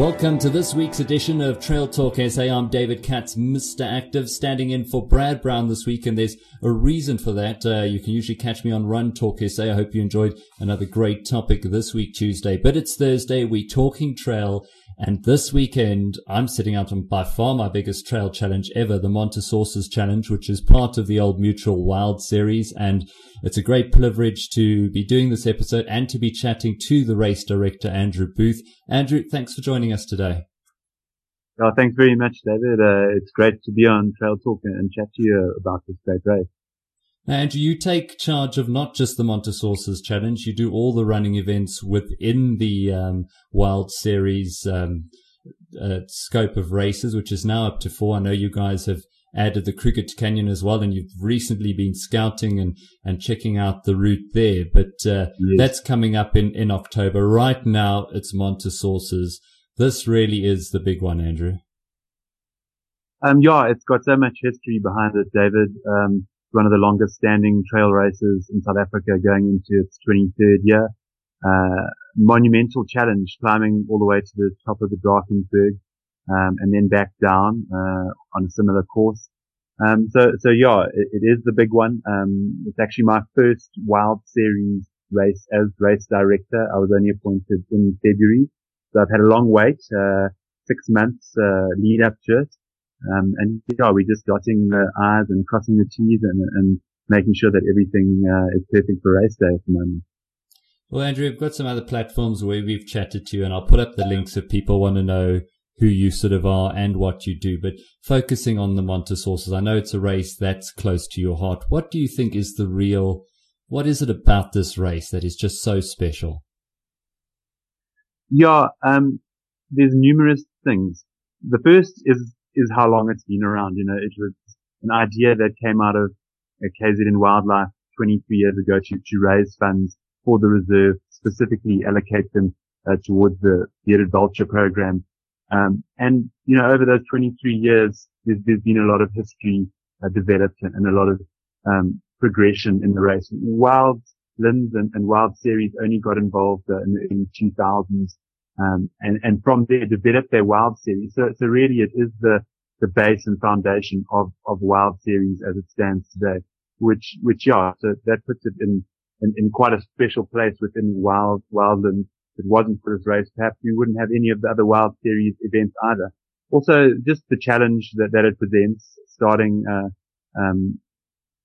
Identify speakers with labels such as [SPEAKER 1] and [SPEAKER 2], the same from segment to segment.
[SPEAKER 1] Welcome to this week's edition of Trail Talk SA. I'm David Katz, Mr. Active, standing in for Brad Brown this week, and there's a reason for that. Uh, you can usually catch me on Run Talk SA. I hope you enjoyed another great topic this week, Tuesday. But it's Thursday. We're talking trail and this weekend, I'm setting out on by far my biggest trail challenge ever, the Monte Challenge, which is part of the Old Mutual Wild series. And it's a great privilege to be doing this episode and to be chatting to the race director, Andrew Booth. Andrew, thanks for joining us today.
[SPEAKER 2] Oh, thanks very much, David. Uh, it's great to be on Trail Talk and chat to you about this great race.
[SPEAKER 1] And you take charge of not just the Mont-aux-Sources Challenge, you do all the running events within the um, Wild Series um, uh, scope of races, which is now up to four. I know you guys have added the Cricket Canyon as well, and you've recently been scouting and, and checking out the route there. But uh, yes. that's coming up in, in October. Right now, it's Mont-aux-Sources. This really is the big one, Andrew.
[SPEAKER 2] Um, yeah, it's got so much history behind it, David. Um, one of the longest standing trail races in South Africa going into its 23rd year. Uh, monumental challenge climbing all the way to the top of the Drakensberg, um, and then back down, uh, on a similar course. Um, so, so yeah, it, it is the big one. Um, it's actually my first Wild Series race as race director. I was only appointed in February. So I've had a long wait, uh, six months, uh, lead up to it. Um, and yeah, we're just dotting the I's and crossing the T's and, and making sure that everything uh, is perfect for race day at the moment.
[SPEAKER 1] Well, Andrew, we've got some other platforms where we've chatted to you, and I'll put up the links if people want to know who you sort of are and what you do. But focusing on the Mont-aux-Sources, I know it's a race that's close to your heart. What do you think is the real, what is it about this race that is just so special?
[SPEAKER 2] Yeah, um, there's numerous things. The first is is how long it's been around. You know, it was an idea that came out of uh, KZN Wildlife 23 years ago to, to raise funds for the reserve, specifically allocate them uh, towards the bearded vulture program. Um, and, you know, over those 23 years, there's, there's been a lot of history uh, developed and, and, a lot of um, progression in the race. Wild Limbs and, and Wild Series only got involved uh, in the 2000s um, and, and from there develop their Wild Series. So, so really it is the, the base and foundation of, of Wild Series as it stands today, which, which, yeah, so that puts it in, in, in quite a special place within Wild, Wildland. If it wasn't for this race, perhaps we wouldn't have any of the other Wild Series events either. Also, just the challenge that, that it presents, starting, uh, um,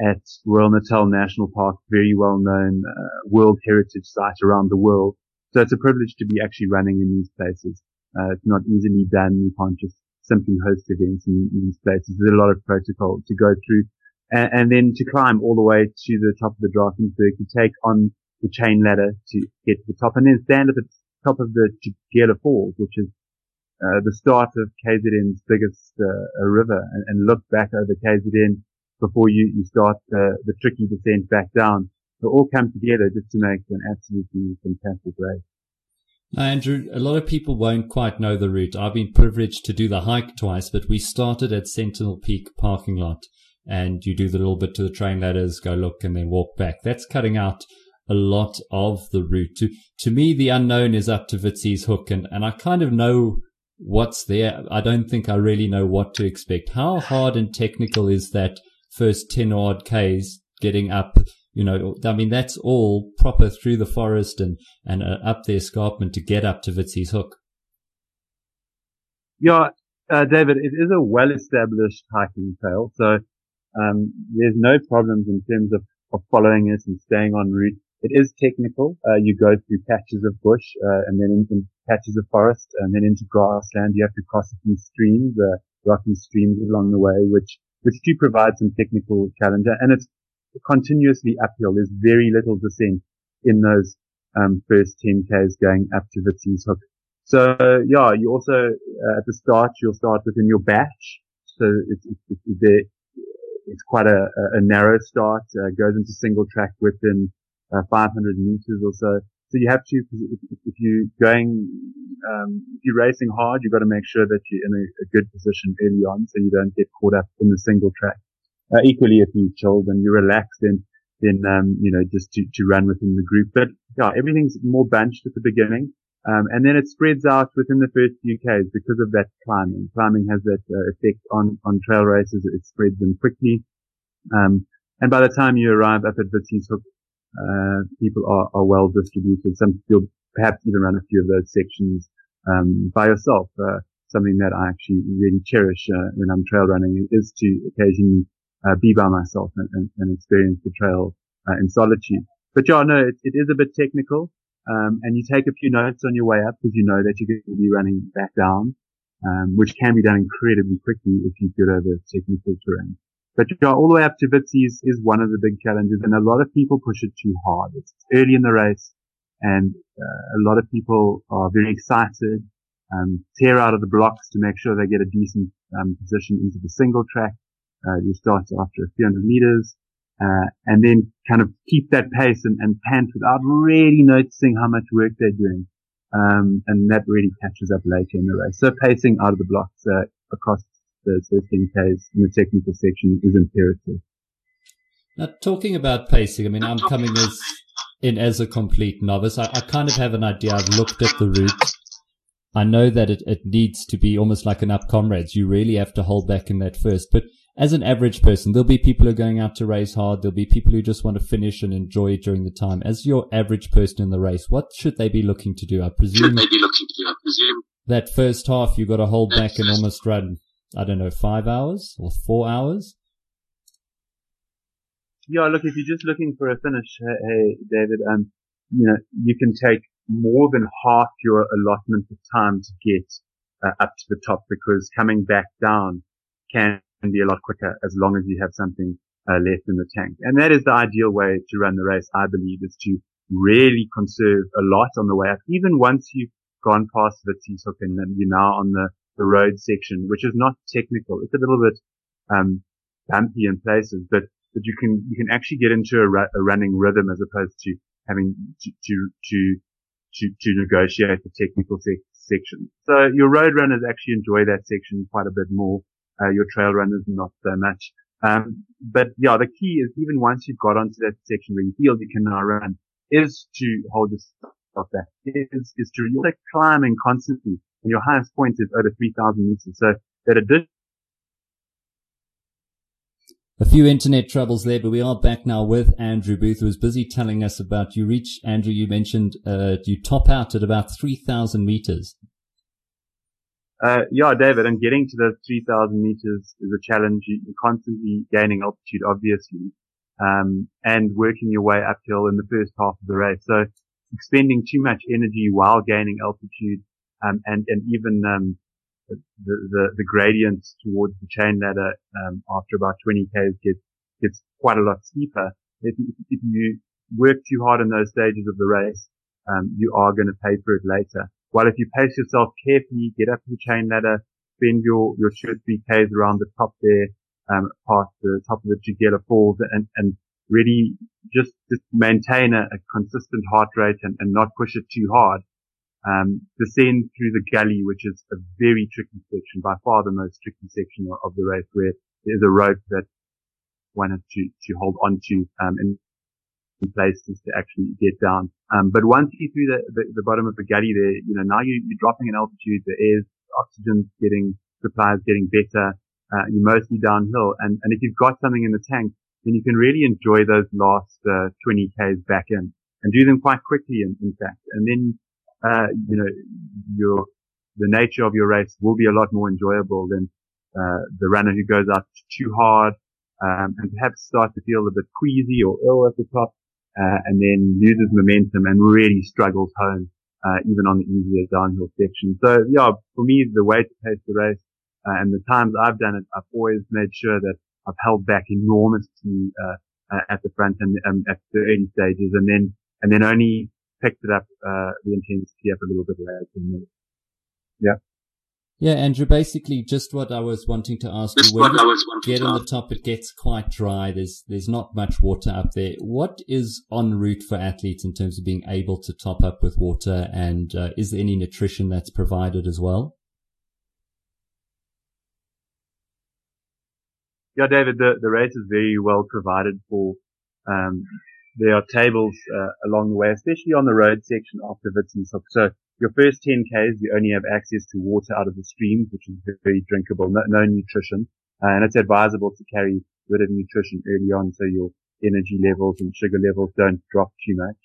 [SPEAKER 2] at Royal Natal National Park, very well known uh, World Heritage site around the world. So it's a privilege to be actually running in these places. Uh, it's not easily done. You can't just simply host events in, in these places. There's a lot of protocol to go through. And, and, then to climb all the way to the top of the Drakensberg, to take on the chain ladder to get to the top and then stand at the top of the Tugela Falls, which is uh, the start of KZN's biggest uh, river and, and, look back over KZN before you, you start uh, the tricky descent back down to all come together just to make an absolutely fantastic race.
[SPEAKER 1] Andrew, a lot of people won't quite know the route. I've been privileged to do the hike twice, but we started at Sentinel Peak parking lot and you do the little bit to the chain ladders, go look and then walk back. That's cutting out a lot of the route. To, to me, the unknown is up to Witsieshoek and, and I kind of know what's there. I don't think I really know what to expect. How hard and technical is that first 10 odd Ks getting up you know, I mean, that's all proper through the forest and, and uh, up the escarpment to get up to Witsieshoek.
[SPEAKER 2] Yeah, uh, David, it is a well-established hiking trail. So, um, there's no problems in terms of, of following it and staying on route. It is technical. Uh, you go through patches of bush, uh, and then into patches of forest and then into grassland. You have to cross few streams, uh, rocky streams along the way, which, which do provide some technical challenge. And it's, continuously uphill. There's very little descent in those um, first 10 Ks going up to Witsieshoek. So yeah, you also uh, at the start you'll start within your batch. So it's it's, it's, it's quite a, a, narrow start. Uh, goes into single track within uh, 500 meters or so. So you have to, if, if you're going, um, if you're racing hard, you've got to make sure that you're in a, a good position early on, so you don't get caught up in the single track. Uh, equally, if you're chilled and you're relaxed, then then um, you know just to, to run within the group. But yeah, everything's more bunched at the beginning. Um, and then it spreads out within the first few Ks because of that climbing. Climbing has that uh, effect on, on trail races. It spreads them quickly. Um, and by the time you arrive up at Witsieshoek, uh, people are, are well distributed. Some you'll perhaps even run a few of those sections, um, by yourself. Uh, something that I actually really cherish, uh, when I'm trail running is to occasionally, uh, be by myself and, and, and experience the trail, uh, in solitude. But yeah, no, it, it is a bit technical. Um, and you take a few notes on your way up because you know that you're going to be running back down, um, which can be done incredibly quickly if you get over technical terrain. But yeah, all the way up to Witsies is one of the big challenges, and a lot of people push it too hard. It's early in the race, and uh, a lot of people are very excited, um, tear out of the blocks to make sure they get a decent um, position into the single track. Uh, you start after a few hundred meters, uh, and then kind of keep that pace and, and pant without really noticing how much work they're doing. Um, and that really catches up later in the race. So pacing out of the blocks uh, across the 15Ks in the technical section is imperative.
[SPEAKER 1] Now, talking about pacing, I mean, I'm coming as in as a complete novice. I, I kind of have an idea. I've looked at the route. I know that it, it needs to be almost like an up comrades. You really have to hold back in that first. But as an average person, there'll be people who are going out to race hard. There'll be people who just want to finish and enjoy it during the time. As your average person in the race, what should they be looking to do? I presume.
[SPEAKER 3] Should they be looking to do? I presume.
[SPEAKER 1] That first half, you've got to hold back and almost run I don't know, five hours or four hours?
[SPEAKER 2] Yeah, look, if you're just looking for a finish, hey, David, um, you know, you can take more than half your allotment of time to get uh, up to the top because coming back down can be a lot quicker as long as you have something uh, left in the tank. And that is the ideal way to run the race, I believe, is to really conserve a lot on the way up. Even once you've gone past the T-hook and you're now on the the road section, which is not technical. It's a little bit, um, bumpy in places, but, but you can, you can actually get into a, a running rhythm as opposed to having to, to, to, to, to negotiate the technical se- section. So your road runners actually enjoy that section quite a bit more. Uh, your trail runners not so much. Um, but yeah, the key is even once you've got onto that section where you feel you can now run is to hold yourself back, is, is to really climbing constantly and your highest point is over 3,000 meters. So that addition
[SPEAKER 1] a few internet troubles there, but we are back now with Andrew Booth, who was busy telling us about you reach, Andrew, you mentioned, uh, you top out at about 3,000 meters.
[SPEAKER 2] Uh, yeah, David, and getting to those 3,000 meters is a challenge. You're constantly gaining altitude, obviously, um, and working your way uphill in the first half of the race. So expending too much energy while gaining altitude um, and and even um, the, the the gradients towards the chain ladder um, after about 20 k's gets gets quite a lot steeper. If, if you work too hard in those stages of the race, um, you are going to pay for it later. While if you pace yourself carefully, get up the chain ladder, spend your your two or three k's around the top there, um, past the top of the Tugela Falls, and and really just, just maintain a, a consistent heart rate and, and not push it too hard um, descend through the gully, which is a very tricky section, by far the most tricky section of the race, where there's a rope that one has to, to hold onto, um, in, places to actually get down. Um, but once you're through the, the, the, bottom of the gully there, you know, now you, are dropping in altitude, the air's oxygen's getting, supplies getting better, uh, you're mostly downhill. And, and if you've got something in the tank, then you can really enjoy those last, uh, 20 Ks back in and do them quite quickly in, in fact. And then uh, you know, your, the nature of your race will be a lot more enjoyable than, uh, the runner who goes out too hard, um, and perhaps starts to feel a bit queasy or ill at the top, uh, and then loses momentum and really struggles home, uh, even on the easier downhill section. So yeah, for me, the way to pace the race, uh, and the times I've done it, I've always made sure that I've held back enormously, uh, at the front and um, at the early stages and then, and then only picked it up, uh, the intensity up a little bit later. Yeah.
[SPEAKER 1] Yeah, Andrew, basically just what I was wanting to ask
[SPEAKER 3] just
[SPEAKER 1] you. When
[SPEAKER 3] you
[SPEAKER 1] get on the top, it gets quite dry. There's, there's not much water up there. What is en route for athletes in terms of being able to top up with water? And uh, is there any nutrition that's provided as well?
[SPEAKER 2] Yeah, David, the, the race is very well provided for. Um, there are tables uh, along the way, especially on the road section after Witsies So your first 10Ks, you only have access to water out of the streams, which is very drinkable, no, no nutrition. Uh, and it's advisable to carry a bit of nutrition early on so your energy levels and sugar levels don't drop too much.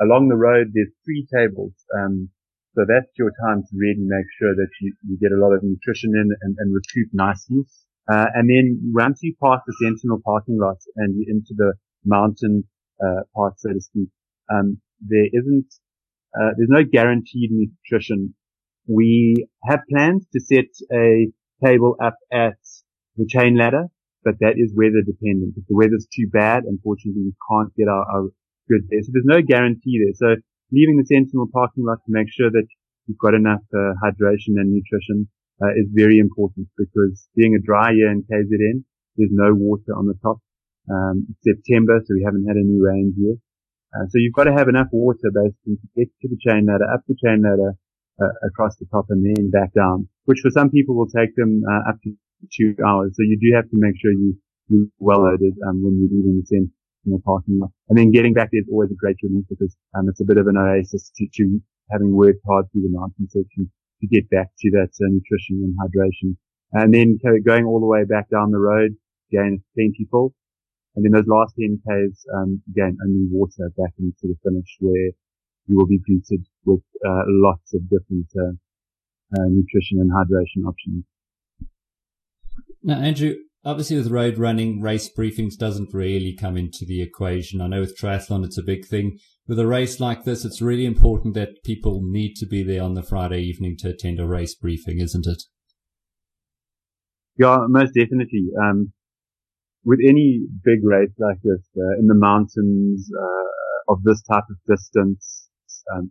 [SPEAKER 2] Along the road, there's three tables. Um, so that's your time to really make sure that you, you get a lot of nutrition in and, and recoup nicely. Uh, and then once you pass the Sentinel parking lot and you're into the mountain, uh, part, so to speak, um, there isn't uh, there's no guaranteed nutrition. We have plans to set a table up at the chain ladder, but that is weather dependent. If the weather's too bad, unfortunately, we can't get our, our goods there. So there's no guarantee there. So leaving the Sentinel parking lot to make sure that you've got enough uh, hydration and nutrition uh, is very important because being a dry year in KZN, there's no water on the top. Um, September, so we haven't had any rains yet. Uh, so you've got to have enough water basically to get to the chain ladder, up the chain ladder, uh, across the top and then back down, which for some people will take them uh, up to two hours. So you do have to make sure you, you're well loaded um, when you're leaving the tent in the parking lot. And then getting back there is always a great relief because um, it's a bit of an oasis to, to having worked hard through the mountain section to get back to that uh, nutrition and hydration. And then going all the way back down the road, again, it's plentiful. And then those last 10 Ks, um, again, only water back into the finish where you will be greeted with uh, lots of different uh, uh, nutrition and hydration options.
[SPEAKER 1] Now, Andrew, obviously with road running, race briefings doesn't really come into the equation. I know with triathlon, it's a big thing. With a race like this, it's really important that people need to be there on the Friday evening to attend a race briefing, isn't it?
[SPEAKER 2] Yeah, most definitely. Um, with any big race like this uh, in the mountains uh, of this type of distance, um,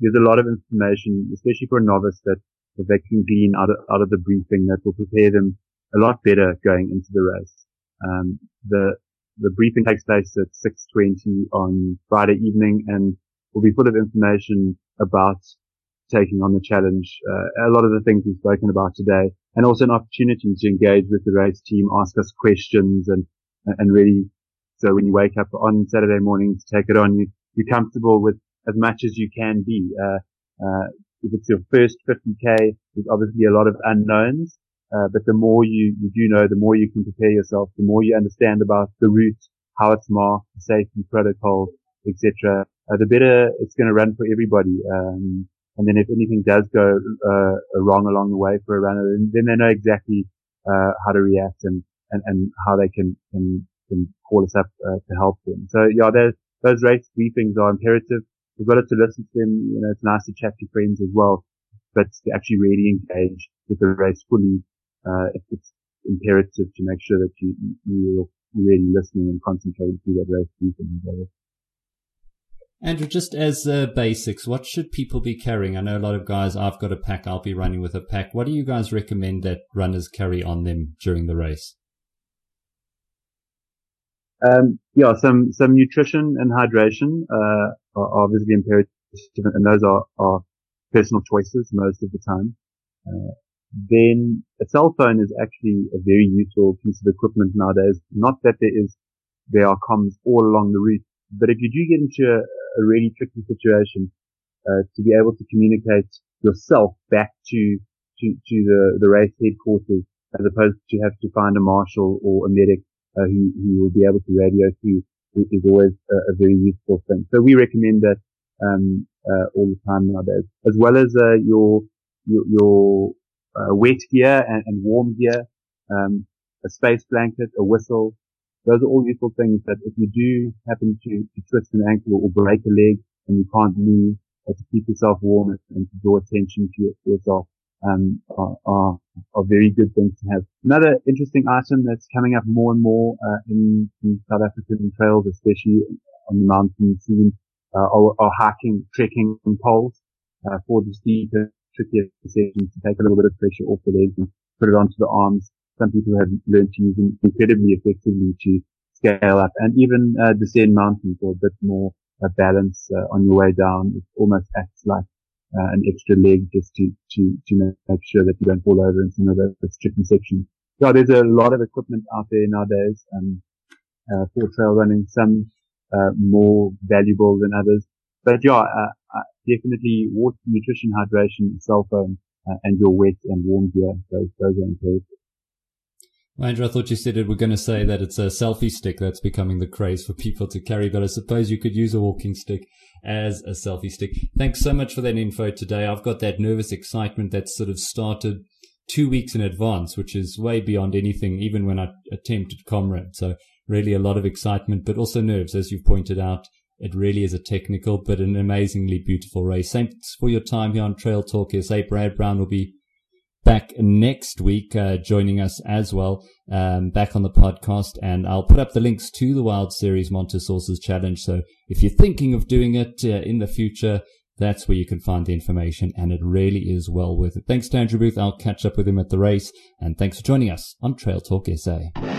[SPEAKER 2] there's a lot of information, especially for a novice, that, that they can glean out of, out of the briefing that will prepare them a lot better going into the race. Um, the the briefing takes place at 6:20 on Friday evening and will be full of information about taking on the challenge. Uh, a lot of the things we've spoken about today, and also an opportunity to engage with the race team, ask us questions, and and really. So when you wake up on Saturday morning to take it on, you you're comfortable with as much as you can be. Uh, uh, if it's your first 50k, there's obviously a lot of unknowns. Uh, but the more you, you do know, the more you can prepare yourself, the more you understand about the route, how it's marked, safety protocol, etc. Uh, the better it's going to run for everybody. Um, and then if anything does go uh, wrong along the way for a runner, then they know exactly uh, how to react and, and, and how they can, can, can call us up uh, to help them. So yeah, those race briefings are imperative. We've got to listen to them. You know, it's nice to chat to friends as well, but to actually really engage with the race fully, uh, it's imperative to make sure that you, you're really listening and concentrating through that race briefing.
[SPEAKER 1] Andrew, just as uh, basics, what should people be carrying? I know a lot of guys, I've got a pack, I'll be running with a pack. What do you guys recommend that runners carry on them during the race?
[SPEAKER 2] Um, yeah, some, some nutrition and hydration, uh, are obviously imperative and those are, are personal choices most of the time. Uh, then a cell phone is actually a very useful piece of equipment nowadays. Not that there is, there are comms all along the route, but if you do get into a, a really tricky situation, uh, to be able to communicate yourself back to, to, to the, the race headquarters as opposed to have to find a marshal or a medic, uh, who, who will be able to radio through is always a, a, very useful thing. So we recommend that, um, uh, all the time nowadays, as well as, uh, your, your, your uh, wet gear and, and warm gear, um, a space blanket, a whistle, those are all useful things that if you do happen to, to twist an ankle or break a leg and you can't move, to keep yourself warm and to draw attention to, it, yourself, um, are, are, are, very good things to have. Another interesting item that's coming up more and more, uh, in, in, South African trails, especially on the mountain scene, uh, are, are, hiking, trekking poles, uh, for the steeper, trickier sessions to take a little bit of pressure off the legs and put it onto the arms some people have learned to use them incredibly effectively to scale up and even uh, descend mountains for a bit more uh, balance uh, on your way down. It almost acts like uh, an extra leg just to, to, to make sure that you don't fall over in some of the, tricky sections. Yeah, there's a lot of equipment out there nowadays um, for trail running, some uh, more valuable than others. But yeah, uh, definitely water, nutrition, hydration, cell phone, uh, and your wet and warm gear. Those, those are imperative.
[SPEAKER 1] Andrew, I thought you said it were going to say that it's a selfie stick that's becoming the craze for people to carry, but I suppose you could use a walking stick as a selfie stick. Thanks so much for that info today. I've got that nervous excitement that sort of started two weeks in advance, which is way beyond anything, even when I attempted Comrade. So really a lot of excitement, but also nerves, as you've pointed out. It really is a technical, but an amazingly beautiful race. Thanks for your time here on Trail Talk SA. Brad Brown will be back next week, uh, joining us as well, um, back on the podcast. And I'll put up the links to the Wild Series Mont-aux-Sources Challenge. So if you're thinking of doing it uh, in the future, that's where you can find the information. And it really is well worth it. Thanks to Andrew Booth. I'll catch up with him at the race. And thanks for joining us on Trail Talk SA.